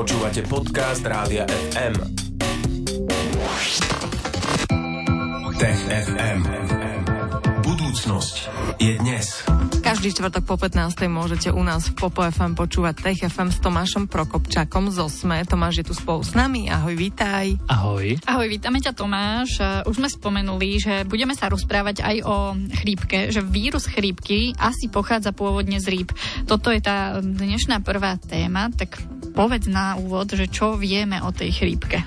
Počúvate podcast Rádia FM. Tech FM. Budúcnosť je dnes. Každý čtvrtok po 15. môžete u nás v Popo FM počúvať Tech FM s Tomášom Prokopčakom z Osme. Tomáš je tu spolu s nami. Ahoj, vítaj. Ahoj. Ahoj, vítame ťa Tomáš. Už sme spomenuli, že budeme sa rozprávať aj o chrípke, že vírus chrípky asi pochádza pôvodne z rýb. Toto je tá dnešná prvá téma, tak povedz na úvod, že čo vieme o tej chrípke.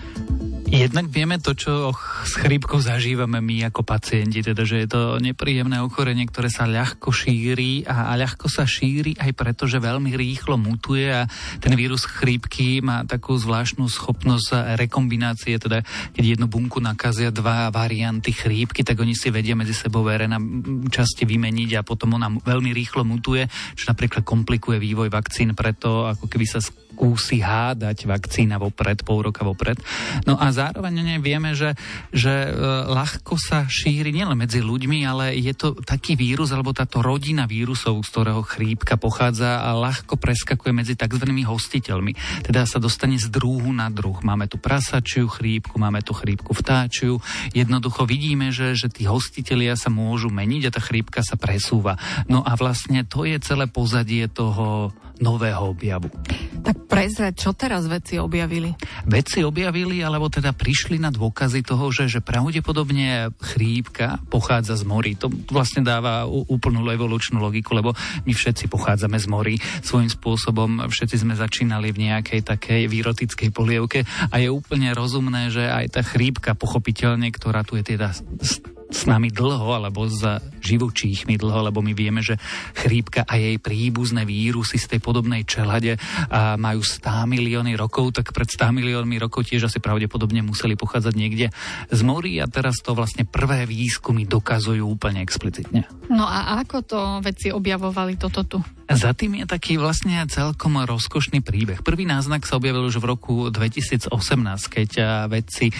Jednak vieme to, čo s chrípkou zažívame my ako pacienti, teda, že je to nepríjemné ochorenie, ktoré sa ľahko šíri a, a ľahko sa šíri aj preto, že veľmi rýchlo mutuje a ten vírus chrípky má takú zvláštnu schopnosť rekombinácie, teda keď jednu bunku nakazia dva varianty chrípky, tak oni si vedia medzi sebou RNA časti vymeniť a potom ona veľmi rýchlo mutuje, čo napríklad komplikuje vývoj vakcín, preto ako keby sa skúsi hádať vakcína vopred, pol roka vopred. No a zároveň vieme, že, že e, ľahko sa šíri nielen medzi ľuďmi, ale je to taký vírus, alebo táto rodina vírusov, z ktorého chrípka pochádza a ľahko preskakuje medzi tzv. hostiteľmi. Teda sa dostane z druhu na druh. Máme tu prasačiu chrípku, máme tu chrípku vtáčiu. Jednoducho vidíme, že, že tí hostitelia sa môžu meniť a tá chrípka sa presúva. No a vlastne to je celé pozadie toho nového objavu. Tak prezrať, čo teraz vedci objavili? Vedci objavili, alebo teda prišli na dôkazy toho, že, že pravdepodobne chrípka pochádza z morí. To vlastne dáva úplnú evolučnú logiku, lebo my všetci pochádzame z morí. Svojím spôsobom všetci sme začínali v nejakej takej výrotickej polievke a je úplne rozumné, že aj tá chrípka, pochopiteľne, ktorá tu je teda s nami dlho, alebo s živočíchmi dlho, lebo my vieme, že chrípka a jej príbuzné vírusy z tej podobnej čelade a majú 100 milióny rokov, tak pred 100 miliónmi rokov tiež asi pravdepodobne museli pochádzať niekde z morí a teraz to vlastne prvé výskumy dokazujú úplne explicitne. No a ako to vedci objavovali toto tu? Za tým je taký vlastne celkom rozkošný príbeh. Prvý náznak sa objavil už v roku 2018, keď vedci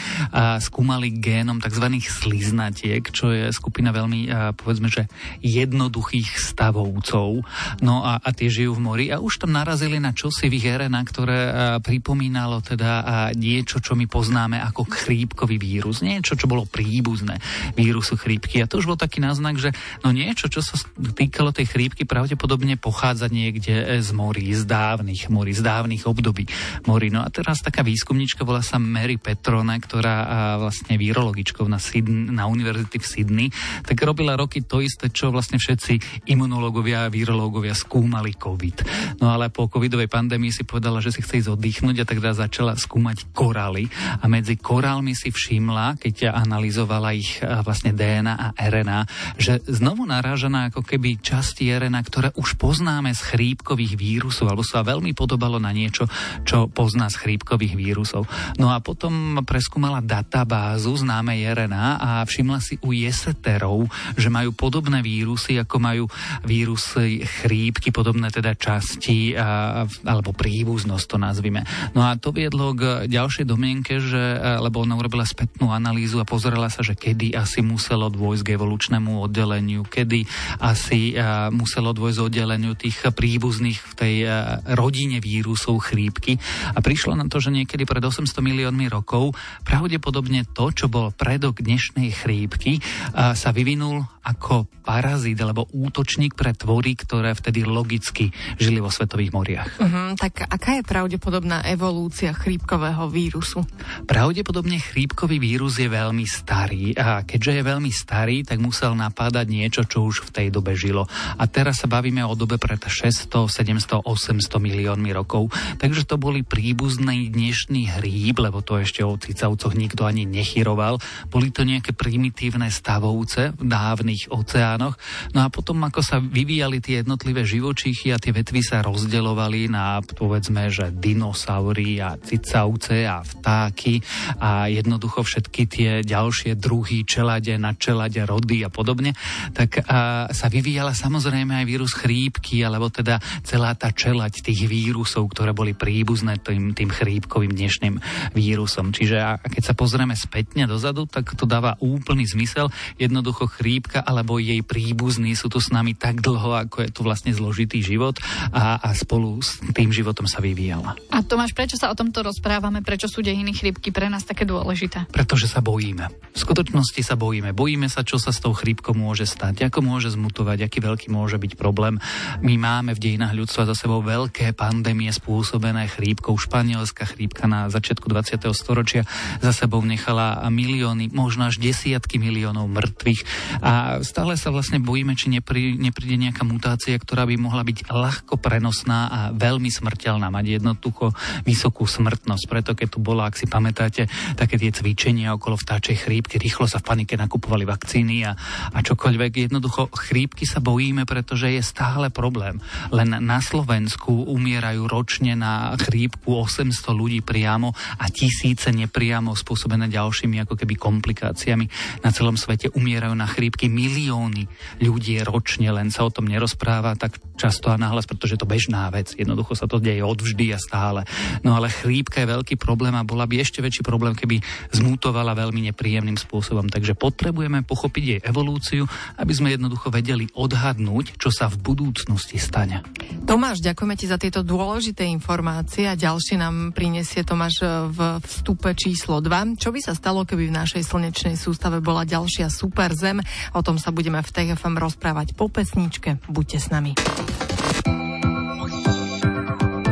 skúmali génom tzv. sliznatiek, čo je skupina veľmi, povedzme, že jednoduchých stavovcov. No a, a tie žijú v mori a už tam narazili na čosi v RNA, ktoré pripomínalo teda niečo, čo my poznáme ako chrípkový vírus. Niečo, čo bolo príbuzné vírusu chrípky. A to už bol taký náznak, že no niečo, čo sa týkalo tej chrípky, pravdepodobne po pochádza niekde z morí, z dávnych morí, z dávnych období morí. No a teraz taká výskumnička volá sa Mary Petrone, ktorá vlastne virologičkou na, Sydney, na univerzity v Sydney, tak robila roky to isté, čo vlastne všetci imunológovia a virológovia skúmali COVID. No ale po covidovej pandémii si povedala, že si chce ísť oddychnúť a teda začala skúmať korály a medzi korálmi si všimla, keď analyzovala ich vlastne DNA a RNA, že znovu naráža na ako keby časti RNA, ktoré už pozná poznáme z chrípkových vírusov, alebo sa veľmi podobalo na niečo, čo pozná z chrípkových vírusov. No a potom preskúmala databázu známej RNA a všimla si u jeseterov, že majú podobné vírusy, ako majú vírusy chrípky, podobné teda časti a, alebo príbuznosť to nazvime. No a to viedlo k ďalšej domienke, že, lebo ona urobila spätnú analýzu a pozerala sa, že kedy asi muselo dôjsť k evolučnému oddeleniu, kedy asi muselo dôjsť oddeleniu tých príbuzných v tej eh, rodine vírusov chrípky a prišlo na to, že niekedy pred 800 miliónmi rokov pravdepodobne to, čo bol predok dnešnej chrípky, sa vyvinul ako parazit alebo útočník pre tvory, ktoré vtedy logicky žili vo svetových moriach. Uh-huh, tak aká je pravdepodobná evolúcia chrípkového vírusu? Pravdepodobne chrípkový vírus je veľmi starý a keďže je veľmi starý, tak musel napádať niečo, čo už v tej dobe žilo. A teraz sa bavíme o dobe pred 600, 700, 800 miliónmi rokov. Takže to boli príbuzný dnešný hríb, lebo to ešte o cicavcoch nikto ani nechyroval. Boli to nejaké primitívne stavovce v dávnych oceánoch. No a potom, ako sa vyvíjali tie jednotlivé živočíchy a tie vetvy sa rozdeľovali na, povedzme, že dinosaury a cicavce a vtáky a jednoducho všetky tie ďalšie druhy, čelade, nadčelade, rody a podobne, tak a sa vyvíjala samozrejme aj vírus chrípky, alebo teda celá tá čelať tých vírusov, ktoré boli príbuzné tým, tým chrípkovým dnešným vírusom. Čiže a keď sa pozrieme spätne dozadu, tak to dáva úplný zmysel. Jednoducho chrípka alebo jej príbuzní sú tu s nami tak dlho, ako je tu vlastne zložitý život a, a spolu s tým životom sa vyvíjala. A Tomáš, prečo sa o tomto rozprávame? Prečo sú dejiny chrípky pre nás také dôležité? Pretože sa bojíme. V skutočnosti sa bojíme. Bojíme sa, čo sa s tou chrípkou môže stať, ako môže zmutovať, aký veľký môže byť problém. My máme v dejinách ľudstva za sebou veľké pandémie spôsobené chrípkou. Španielská chrípka na začiatku 20. storočia za sebou nechala milióny, možno až desiatky miliónov mŕtvych. A stále sa vlastne bojíme, či neprí, nepríde nejaká mutácia, ktorá by mohla byť ľahko prenosná a veľmi smrteľná, mať jednoducho vysokú smrtnosť. Preto keď tu bola, ak si pamätáte, také tie cvičenia okolo vtáčej chrípky, rýchlo sa v panike nakupovali vakcíny a, a čokoľvek. Jednoducho chrípky sa bojíme, pretože je stále problém. Len na Slovensku umierajú ročne na chrípku 800 ľudí priamo a tisíce nepriamo spôsobené ďalšími ako keby komplikáciami. Na celom svete umierajú na chrípky milióny ľudí ročne, len sa o tom nerozpráva tak často a nahlas, pretože to bežná vec. Jednoducho sa to deje odvždy a stále. No ale chrípka je veľký problém a bola by ešte väčší problém, keby zmutovala veľmi nepríjemným spôsobom. Takže potrebujeme pochopiť jej evolúciu, aby sme jednoducho vedeli odhadnúť, čo sa v budúcnosti stane. Tomáš, ďakujeme ti za tieto dôležité informácie a ďalšie nám prinesie Tomáš v vstupe číslo 2. Čo by sa stalo, keby v našej slnečnej sústave bola ďalšia super zem? O tom sa budeme v TFM rozprávať po pesničke. Buďte s nami.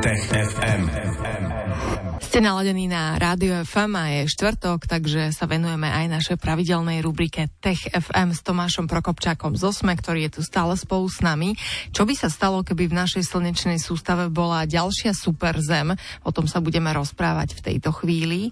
Tech FM. Ste naladení na Rádio FM a je štvrtok, takže sa venujeme aj našej pravidelnej rubrike Tech FM s Tomášom Prokopčákom z Osme, ktorý je tu stále spolu s nami. Čo by sa stalo, keby v našej slnečnej sústave bola ďalšia super zem? O tom sa budeme rozprávať v tejto chvíli. E,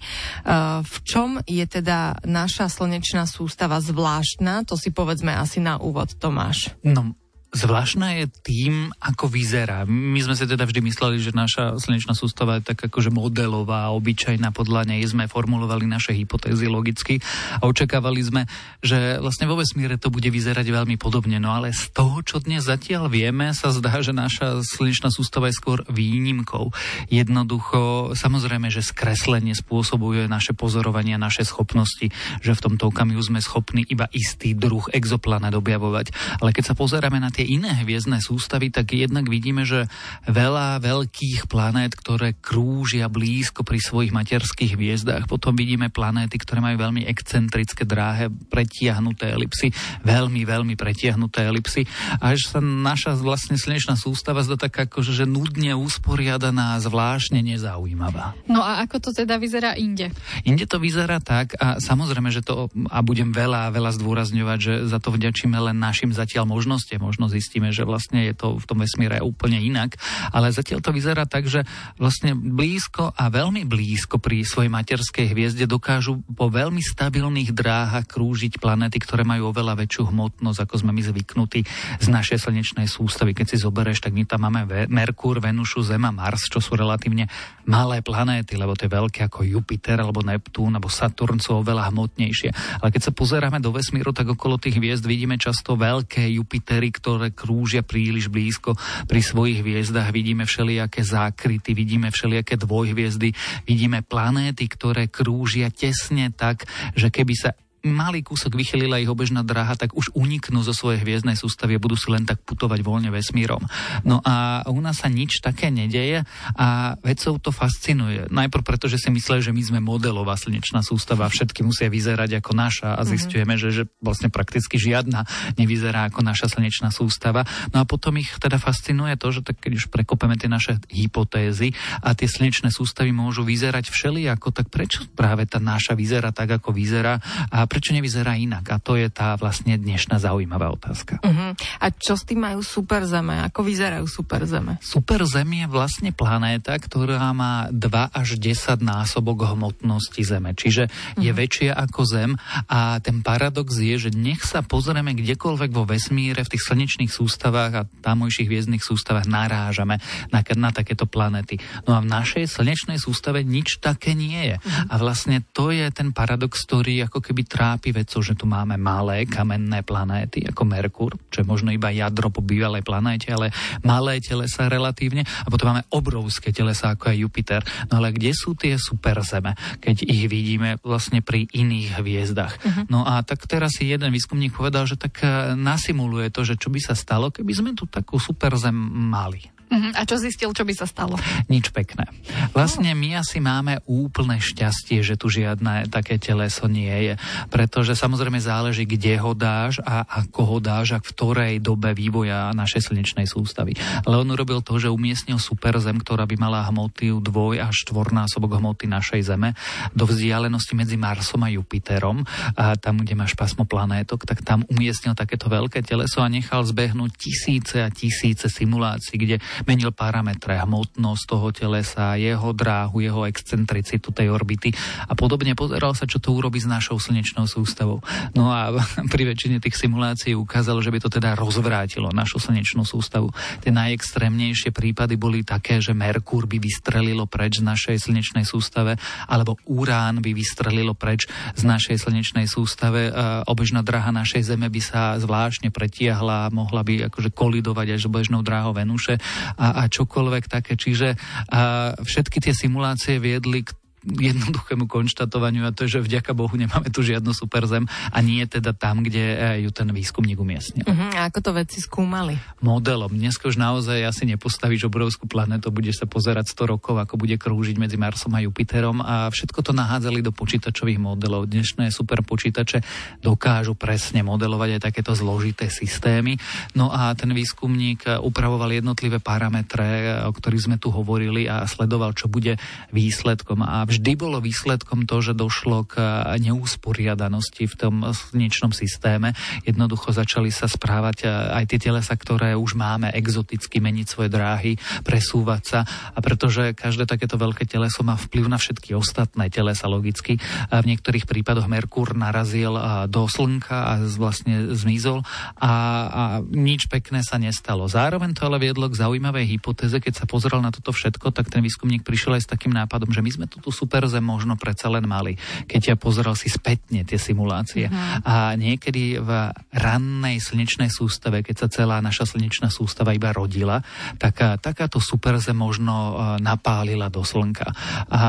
v čom je teda naša slnečná sústava zvláštna? To si povedzme asi na úvod, Tomáš. No, Zvláštna je tým, ako vyzerá. My sme si teda vždy mysleli, že naša slnečná sústava je tak akože modelová, obyčajná, podľa nej sme formulovali naše hypotézy logicky a očakávali sme, že vlastne vo vesmíre to bude vyzerať veľmi podobne. No ale z toho, čo dnes zatiaľ vieme, sa zdá, že naša slnečná sústava je skôr výnimkou. Jednoducho, samozrejme, že skreslenie spôsobuje naše pozorovania, naše schopnosti, že v tomto okamihu sme schopní iba istý druh exoplanet objavovať. Ale keď sa pozeráme na tie tie iné hviezdne sústavy, tak jednak vidíme, že veľa veľkých planét, ktoré krúžia blízko pri svojich materských hviezdách. Potom vidíme planéty, ktoré majú veľmi excentrické dráhe, pretiahnuté elipsy, veľmi, veľmi pretiahnuté elipsy. Až sa naša vlastne slnečná sústava zdá tak akože že nudne usporiadaná zvláštne nezaujímavá. No a ako to teda vyzerá inde? Inde to vyzerá tak a samozrejme, že to a budem veľa, veľa zdôrazňovať, že za to vďačíme len našim zatiaľ možnostiam. Možno zistíme, že vlastne je to v tom vesmíre úplne inak. Ale zatiaľ to vyzerá tak, že vlastne blízko a veľmi blízko pri svojej materskej hviezde dokážu po veľmi stabilných dráhach krúžiť planéty, ktoré majú oveľa väčšiu hmotnosť, ako sme my zvyknutí z našej slnečnej sústavy. Keď si zoberieš, tak my tam máme Merkúr, Venušu, Zem a Mars, čo sú relatívne malé planéty, lebo tie veľké ako Jupiter alebo Neptún alebo Saturn sú oveľa hmotnejšie. Ale keď sa pozeráme do vesmíru, tak okolo tých hviezd vidíme často veľké Jupitery, ktoré ktoré krúžia príliš blízko pri svojich hviezdach. Vidíme všelijaké zákryty, vidíme všelijaké dvojhviezdy, vidíme planéty, ktoré krúžia tesne tak, že keby sa malý kúsok vychylila ich obežná dráha, tak už uniknú zo svojej hviezdnej sústavy a budú si len tak putovať voľne vesmírom. No a u nás sa nič také nedeje a vedcov to fascinuje. Najprv preto, že si mysleli, že my sme modelová slnečná sústava a všetky musia vyzerať ako naša a mhm. zistujeme, mm-hmm. že, že vlastne prakticky žiadna nevyzerá ako naša slnečná sústava. No a potom ich teda fascinuje to, že tak keď už prekopeme tie naše hypotézy a tie slnečné sústavy môžu vyzerať všelijako, tak prečo práve tá naša vyzerá tak, ako vyzerá a prečo nevyzerá inak? A to je tá vlastne dnešná zaujímavá otázka. Uh-huh. A čo s tým majú super zeme? Ako vyzerajú super zeme? Super zem je vlastne planéta, ktorá má 2 až 10 násobok hmotnosti Zeme. Čiže uh-huh. je mhm. väčšia ako Zem a ten paradox je, že nech sa pozrieme kdekoľvek vo vesmíre, v tých slnečných sústavách a tamojších hviezdnych sústavách narážame na, na takéto planéty. No a v našej slnečnej sústave nič také nie je. Uh-huh. A vlastne to je ten paradox, ktorý ako keby trápi vedcov, že tu máme malé kamenné planéty ako Merkur, čo je možno iba jadro po bývalej planéte, ale malé telesa relatívne. A potom máme obrovské telesa ako je Jupiter. No ale kde sú tie superzeme, keď ich vidíme vlastne pri iných hviezdach? Uh-huh. No a tak teraz si jeden výskumník povedal, že tak eh, nasimuluje to, že čo by sa stalo, keby sme tu takú superzem mali. Uh-huh. A čo zistil, čo by sa stalo? Nič pekné. Vlastne my asi máme úplné šťastie, že tu žiadne také teleso nie je. Pretože samozrejme záleží, kde ho dáš a ako ho dáš a v ktorej dobe vývoja našej slnečnej sústavy. Ale on urobil to, že umiestnil superzem, ktorá by mala hmoty dvoj až štvornásobok hmoty našej Zeme do vzdialenosti medzi Marsom a Jupiterom. A tam, kde máš pasmo planétok, tak tam umiestnil takéto veľké teleso a nechal zbehnúť tisíce a tisíce simulácií, kde menil parametre, hmotnosť toho telesa, jeho dráhu, jeho excentricitu tej orbity a podobne pozeral sa, čo to urobí s našou slnečnou sústavou. No a pri väčšine tých simulácií ukázalo, že by to teda rozvrátilo našu slnečnú sústavu. Tie najextrémnejšie prípady boli také, že Merkúr by vystrelilo preč z našej slnečnej sústave, alebo Urán by vystrelilo preč z našej slnečnej sústave. Obežná dráha našej Zeme by sa zvláštne pretiahla, mohla by akože kolidovať až s obežnou dráhou Venuše a, a čokoľvek také. Čiže a všetky tie simulácie viedli k jednoduchému konštatovaniu a to je, že vďaka Bohu nemáme tu žiadnu superzem a nie teda tam, kde e, ju ten výskumník umiestnil. Uh-huh. A ako to vedci skúmali? Modelom. Dnes už naozaj asi nepostavíš obrovskú planetu, budeš sa pozerať 100 rokov, ako bude krúžiť medzi Marsom a Jupiterom a všetko to nahádzali do počítačových modelov. Dnešné super počítače dokážu presne modelovať aj takéto zložité systémy. No a ten výskumník e, upravoval jednotlivé parametre, e, o ktorých sme tu hovorili a sledoval, čo bude výsledkom. A vždy bolo výsledkom to, že došlo k neúsporiadanosti v tom slnečnom systéme. Jednoducho začali sa správať aj tie telesa, ktoré už máme exoticky meniť svoje dráhy, presúvať sa. A pretože každé takéto veľké teleso má vplyv na všetky ostatné telesa logicky, a v niektorých prípadoch Merkur narazil do Slnka a vlastne zmizol a, a nič pekné sa nestalo. Zároveň to ale viedlo k zaujímavej hypotéze, keď sa pozeral na toto všetko, tak ten výskumník prišiel aj s takým nápadom, že my sme tu superzem možno predsa len mali, keď ja pozeral si spätne tie simulácie. Uh-huh. A niekedy v rannej slnečnej sústave, keď sa celá naša slnečná sústava iba rodila, tak takáto superzem možno napálila do slnka. A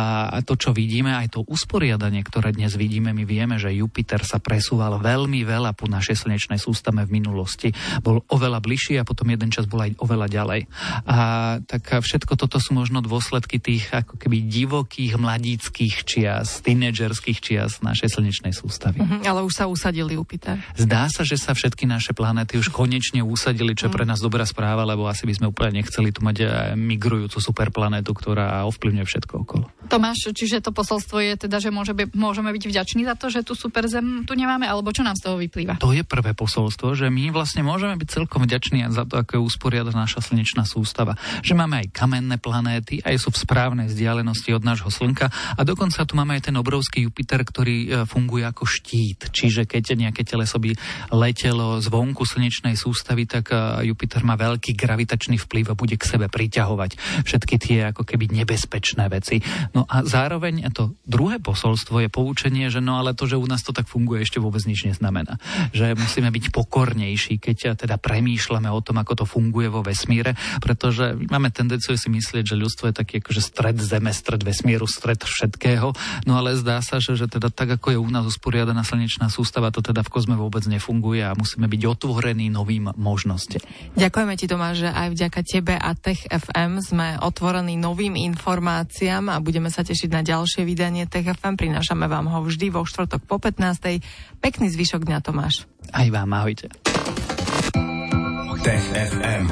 to, čo vidíme, aj to usporiadanie, ktoré dnes vidíme, my vieme, že Jupiter sa presúval veľmi veľa po našej slnečnej sústave v minulosti. Bol oveľa bližší a potom jeden čas bol aj oveľa ďalej. A tak všetko toto sú možno dôsledky tých ako keby divokých mladých mladíckých čias, tínedžerských čias našej slnečnej sústavy. Uh-huh, ale už sa usadili Jupiter. Zdá sa, že sa všetky naše planéty už konečne usadili, čo je pre nás dobrá správa, lebo asi by sme úplne nechceli tu mať eh, migrujúcu superplanétu, ktorá ovplyvňuje všetko okolo. Tomáš, čiže to posolstvo je teda, že môže by, môžeme byť vďační za to, že tu superzem tu nemáme, alebo čo nám z toho vyplýva? To je prvé posolstvo, že my vlastne môžeme byť celkom vďační za to, ako je usporiadaná naša slnečná sústava. Že máme aj kamenné planéty, aj sú v správnej vzdialenosti od nášho slnka a dokonca tu máme aj ten obrovský Jupiter, ktorý e, funguje ako štít. Čiže keď nejaké teleso by letelo zvonku slnečnej sústavy, tak e, Jupiter má veľký gravitačný vplyv a bude k sebe priťahovať všetky tie ako keby nebezpečné veci. No a zároveň to druhé posolstvo je poučenie, že no ale to, že u nás to tak funguje, ešte vôbec nič neznamená. Že musíme byť pokornejší, keď teda premýšľame o tom, ako to funguje vo vesmíre, pretože máme tendenciu si myslieť, že ľudstvo je taký akože stred Zeme, stred vesmíru, stred všetkého. No ale zdá sa, že, že teda tak, ako je u nás usporiadaná slnečná sústava, to teda v kozme vôbec nefunguje a musíme byť otvorení novým možnostiam. Ďakujeme ti Tomáš, že aj vďaka tebe a Tech FM sme otvorení novým informáciám a budeme sa tešiť na ďalšie vydanie Tech FM. Prinášame vám ho vždy vo štvrtok po 15. Pekný zvyšok dňa Tomáš. Aj vám, ahojte. Tech FM.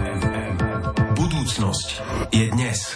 Budúcnosť je dnes.